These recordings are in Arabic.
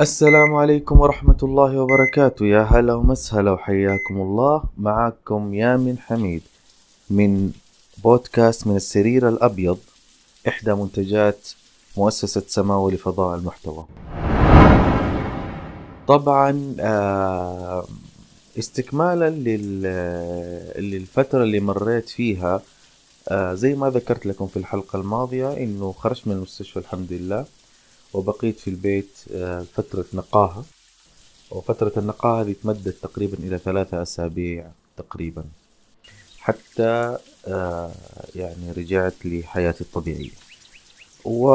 السلام عليكم ورحمة الله وبركاته. يا هلا ومسهلا وحياكم الله. معكم يامن حميد من بودكاست من السرير الأبيض إحدى منتجات مؤسسة سماوة لفضاء المحتوى. طبعا آه، استكمالا للفترة اللي مريت فيها آه، زي ما ذكرت لكم في الحلقة الماضية إنه خرجت من المستشفى الحمد لله. وبقيت في البيت آه، فترة نقاهة. وفترة النقاهة هذه تمدت تقريبا إلى ثلاثة أسابيع تقريبا. حتى آه، يعني رجعت لحياتي الطبيعية. و...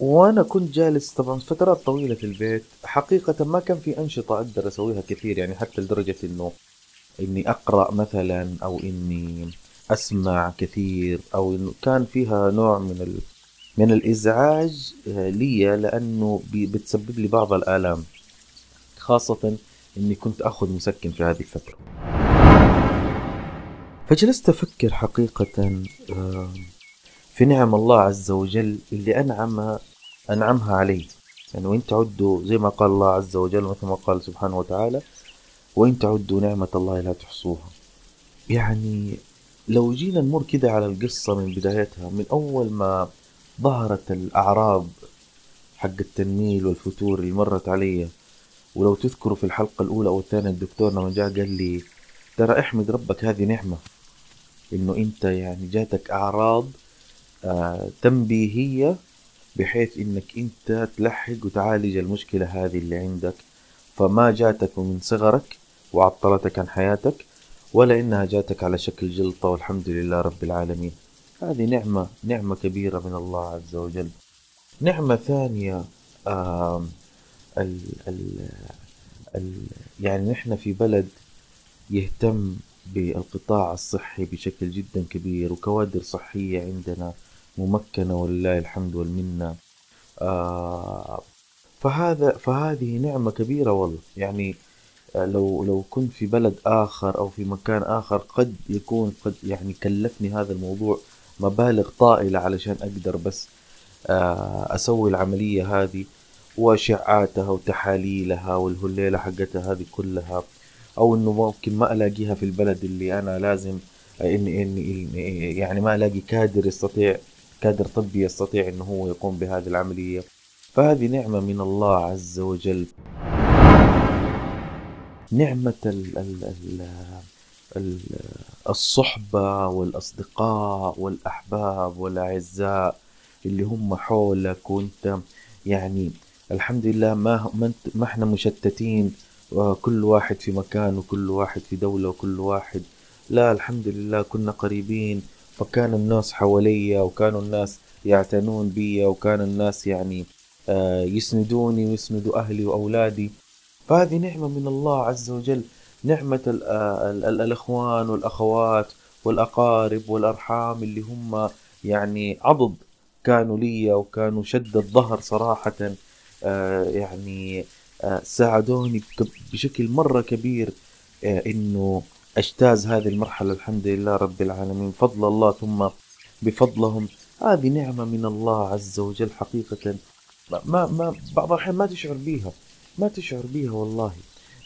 وأنا كنت جالس طبعا فترات طويلة في البيت. حقيقة ما كان في أنشطة أقدر أسويها كثير يعني حتى لدرجة إنه إني أقرأ مثلا أو إني أسمع كثير أو إنه كان فيها نوع من ال... من الإزعاج آه، لي لأنه بتسبب لي بعض الآلام خاصة إني كنت أخذ مسكن في هذه الفترة. فجلست أفكر حقيقة آه، في نعم الله عز وجل اللي أنعم أنعمها علي. يعني وإن تعدوا زي ما قال الله عز وجل مثل ما قال سبحانه وتعالى وإن تعدوا نعمة الله لا تحصوها. يعني لو جينا نمر كده على القصة من بدايتها من أول ما ظهرت الأعراض حق التنميل والفتور اللي مرت علي. ولو تذكروا في الحلقة الأولى أو الثانية الدكتور لما جاء قال لي ترى احمد ربك هذه نعمة إنه أنت يعني جاتك أعراض آه تنبيهية بحيث إنك أنت تلحق وتعالج المشكلة هذه اللي عندك. فما جاتك من صغرك وعطلتك عن حياتك ولا إنها جاتك على شكل جلطة والحمد لله رب العالمين. هذه نعمة نعمة كبيرة من الله عز وجل. نعمة ثانية آه ال ال ال يعني نحن في بلد يهتم بالقطاع الصحي بشكل جدا كبير وكوادر صحية عندنا ممكنة ولله الحمد والمنة. آه فهذا فهذه نعمة كبيرة والله. يعني لو لو كنت في بلد آخر أو في مكان آخر قد يكون قد يعني كلفني هذا الموضوع مبالغ طائلة علشان أقدر بس آه، أسوي العملية هذه وأشعاتها وتحاليلها والهليلة حقتها هذه كلها أو إنه ممكن ما ألاقيها في البلد اللي أنا لازم إني إني يعني ما ألاقي كادر يستطيع كادر طبي يستطيع إنه هو يقوم بهذه العملية. فهذه نعمة من الله عز وجل. نعمة ال ال ال الصحبة والأصدقاء والأحباب والأعزاء اللي هم حولك وانت يعني الحمد لله ما ما إحنا مشتتين كل واحد في مكان وكل واحد في دولة وكل واحد. لا الحمد لله كنا قريبين فكان الناس حواليا وكانوا الناس يعتنون بي وكان الناس يعني آه، يسندوني ويسندوا أهلي وأولادي. فهذه نعمة من الله عز وجل. نعمة آه، الأخوان والأخوات والأقارب والأرحام اللي هم يعني عضد كانوا لي وكانوا شد الظهر صراحة آه، يعني آه، ساعدوني بشكل مرة كبير إنه أجتاز هذه المرحلة الحمد لله رب العالمين. فضل الله ثم بفضلهم. هذه نعمة من الله عز وجل حقيقة. ما ما بعض الأحيان ما تشعر بيها ما تشعر بيها والله.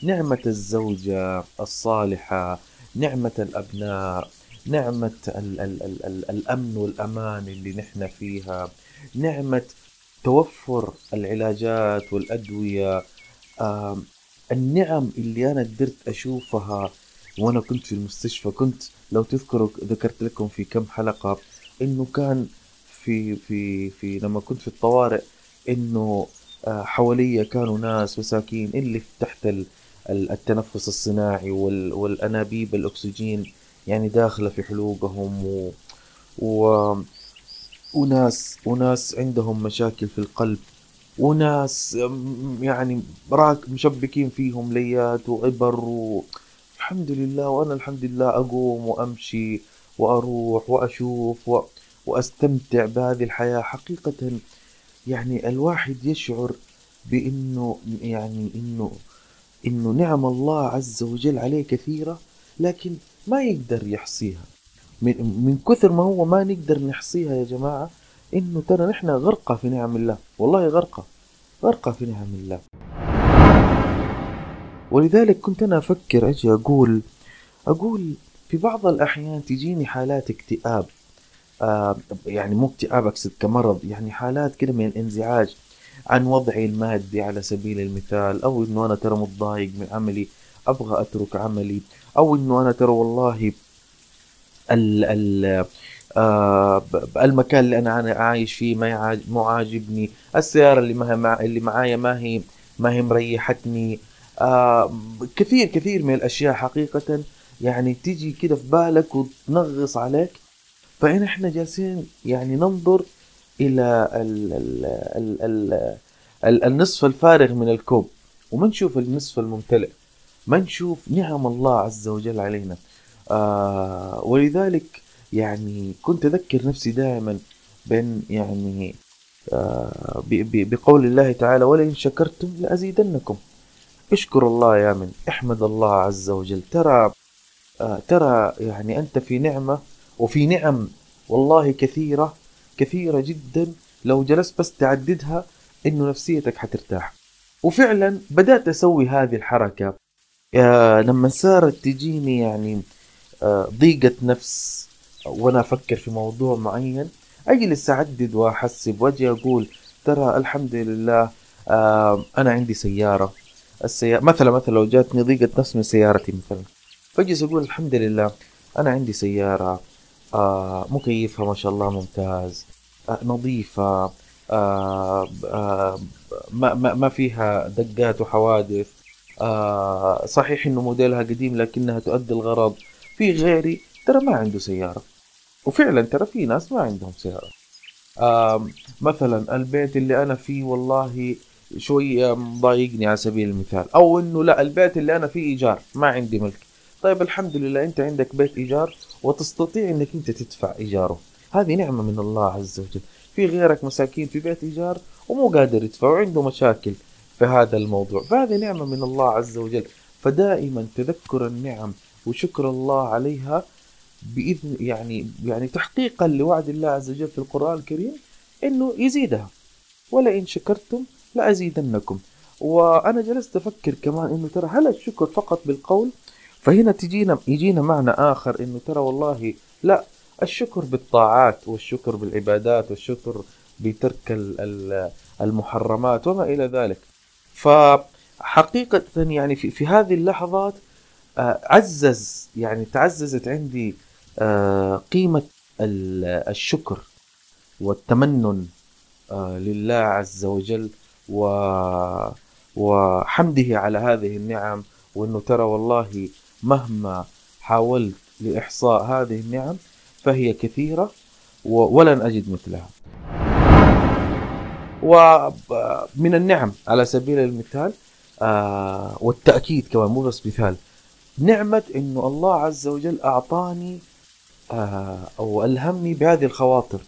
نعمة الزوجة الصالحة نعمة الأبناء نعمة ال ال ال ال الأمن والأمان اللي نحن فيها نعمة توفر العلاجات والأدوية. النعم اللي أنا قدرت أشوفها وأنا كنت في المستشفى كنت لو تذكروا ذكرت لكم في كم حلقة إنه كان في في في لما كنت في الطوارئ إنه آه، حواليا كانوا ناس مساكين اللي تحت التنفس الصناعي والأنابيب الأكسجين يعني داخلة في حلوقهم و... و... وناس وناس عندهم مشاكل في القلب. وناس يعني راك مشبكين فيهم ليات وإبر و... الحمد لله وأنا الحمد لله أقوم وأمشي وأروح وأشوف و... وأستمتع بهذه الحياة. حقيقة يعني الواحد يشعر بأنه يعني إنه إنه نعم الله عز وجل عليه كثيرة لكن ما يقدر يحصيها. من, من كثر ما هو ما نقدر نحصيها يا جماعة إنه ترى نحن غرقة في نعم الله. والله غرقة غرقة في نعم الله. ولذلك كنت أنا أفكر أجي أقول أقول في بعض الأحيان تجيني حالات اكتئاب. آه يعني مو اكتئاب أقصد كمرض يعني حالات كده من الانزعاج. عن وضعي المادي على سبيل المثال أو إنه أنا ترى متضايق من عملي أبغى أترك عملي أو إنه أنا ترى والله ال ال آه المكان اللي أنا عايش فيه ما مو عاجبني السيارة اللي ما اللي معايا ما هي ما هي مريحتني. آه كثير كثير من الأشياء حقيقة يعني تيجي كده في بالك وتنغص عليك. فإن إحنا جالسين يعني ننظر إلى ال ال ال ال ال النصف الفارغ من الكوب. وما نشوف النصف الممتلئ. ما نشوف نعم الله عز وجل علينا. آه ولذلك يعني كنت أذكر نفسي دائما بأن يعني آه بقول الله تعالى ولئن شكرتم لأزيدنكم اشكر الله يا من احمد الله عز وجل. ترى آه ترى يعني أنت في نعمة وفي نعم والله كثيرة كثيرة جدا. لو جلست بس تعددها إنه نفسيتك حترتاح. وفعلا بدأت أسوي هذه الحركة. آه لما صارت تجيني يعني آه ضيقة نفس وأنا أفكر في موضوع معين اجلس اعدد وأحسب وأجي أقول ترى الحمد لله آه أنا عندي سيارة. السيارة مثلا مثلا لو جاتني ضيقة نفس من سيارتي مثلا. فأجلس أقول الحمد لله أنا عندي سيارة. آه مكيفها ما شاء الله ممتاز. آه نظيفة. آه ما, ما, فيها دقات وحوادث. صحيح إنه موديلها قديم لكنها تؤدي الغرض. في غيري ترى ما عنده سيارة. وفعلا ترى في ناس ما عندهم سيارة. مثلا البيت اللي أنا فيه والله شوية مضايقني على سبيل المثال. أو إنه لا البيت اللي أنا فيه إيجار. ما عندي ملك. طيب الحمد لله أنت عندك بيت إيجار وتستطيع إنك أنت تدفع إيجاره. هذه نعمة من الله عز وجل. في غيرك مساكين في بيت إيجار ومو قادر يدفع وعنده مشاكل في هذا الموضوع. فهذه نعمة من الله عز وجل. فدائما تذكر النعم وشكر الله عليها بإذن يعني يعني تحقيقا لوعد الله عز وجل في القرآن الكريم إنه يزيدها. ولئن شكرتم لأزيدنكم. وأنا جلست أفكر كمان إنه ترى هل الشكر فقط بالقول فهنا تجينا يجينا معنى آخر إنه ترى والله لا الشكر بالطاعات والشكر بالعبادات والشكر بترك المحرمات وما إلى ذلك. فحقيقة يعني في, في هذه اللحظات آه، عزز يعني تعززت عندي آه، قيمة الشكر والتمنن آه، لله عز وجل وحمده على هذه النعم وإنه ترى والله مهما حاولت لإحصاء هذه النعم فهي كثيرة ولن أجد مثلها. ومن النعم على سبيل المثال آه، والتأكيد كمان مو بس مثال نعمة انه الله عز وجل أعطاني آه، أو ألهمني بهذه الخواطر.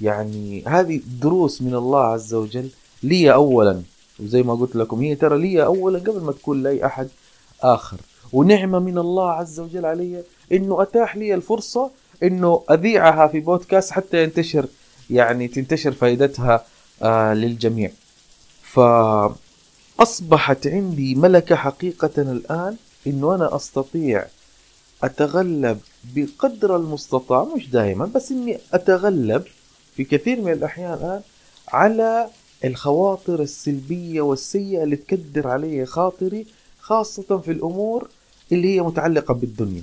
يعني هذه دروس من الله عز وجل لي أولا. وزي ما قلت لكم هي ترى لي أولا قبل ما تكون لأي أحد آخر. ونعمة من الله عز وجل علي إنه أتاح لي الفرصة إنه أذيعها في بودكاست حتى ينتشر يعني تنتشر فائدتها آه للجميع. فأصبحت عندي ملكة حقيقة الآن إنه أنا أستطيع أتغلب بقدر المستطاع مش دائما بس إني أتغلب في كثير من الأحيان الآن على الخواطر السلبية والسيئة اللي تكدر علي خاطري خاصة في الأمور اللي هي متعلقة بالدنيا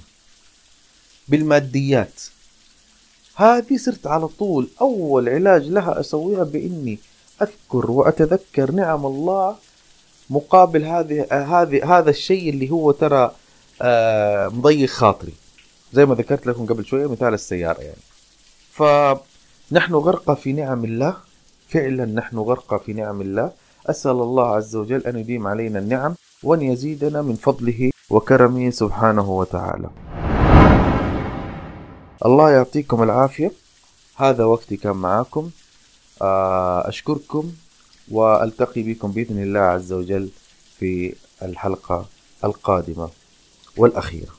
بالماديات. هذه صرت على طول أول علاج لها أسويها بإني أذكر وأتذكر نعم الله مقابل هذه هذه هذا الشيء اللي هو ترى آه، مضيق خاطري. زي ما ذكرت لكم قبل شوية مثال السيارة يعني. فنحن غرقى في نعم الله فعلا نحن غرقى في نعم الله. أسأل الله عز وجل أن يديم علينا النعم وأن يزيدنا من فضله. وكرمه سبحانه وتعالى. الله يعطيكم العافية. هذا وقتي كان معاكم. آه، أشكركم وألتقي بكم بإذن الله عز وجل في الحلقة القادمة والأخيرة.